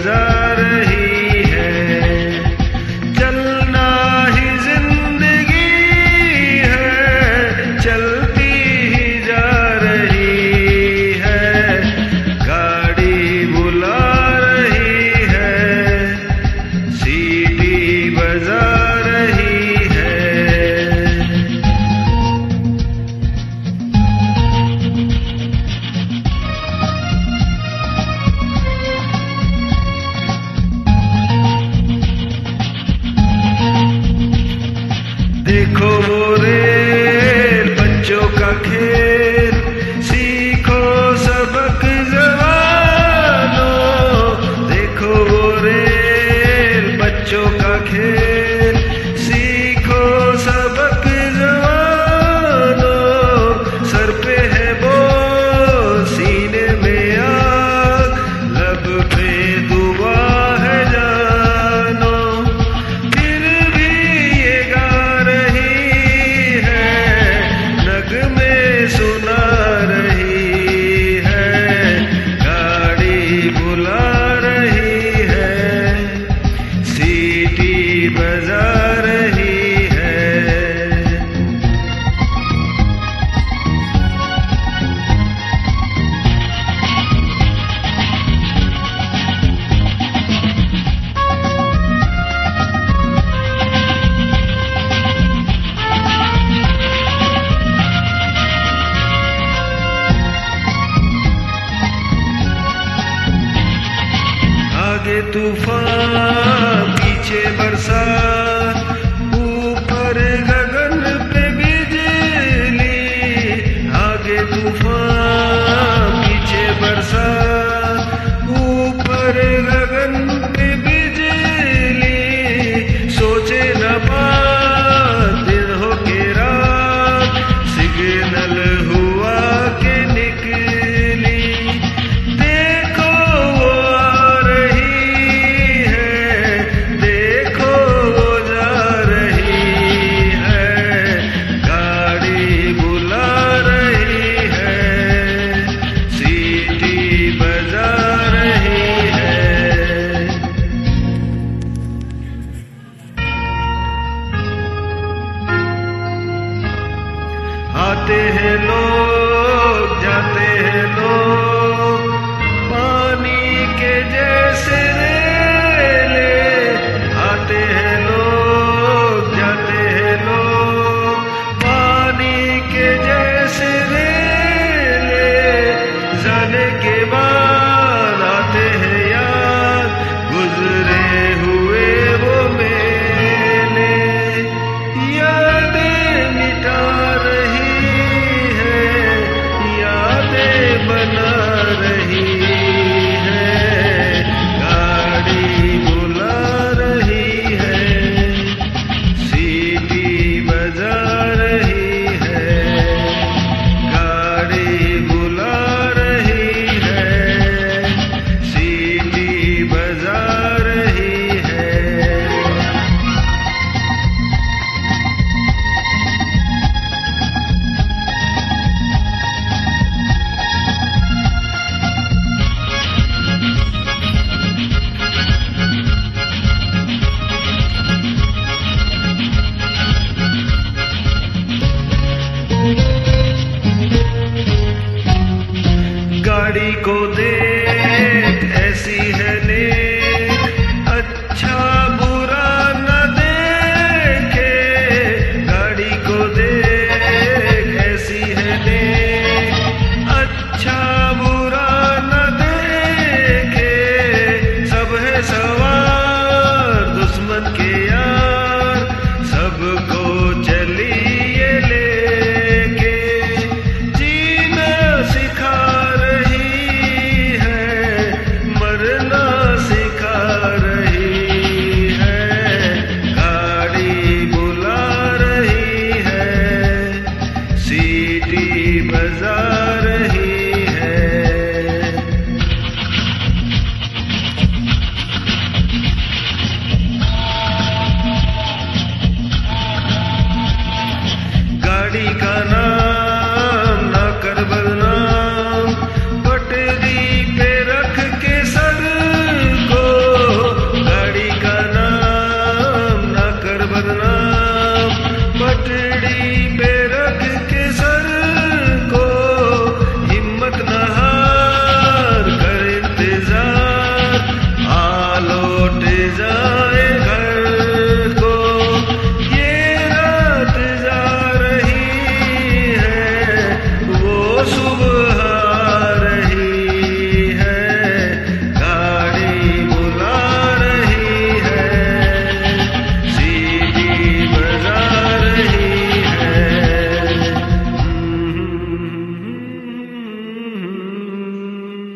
Treasure सीखो वो rail बच्चों का खेल, सीखो सबक जवानो, देखो वो रेल, बच्चों का खेल। तूफ़ान पीछे बरसात। हैं लोग जाते हैं लोग।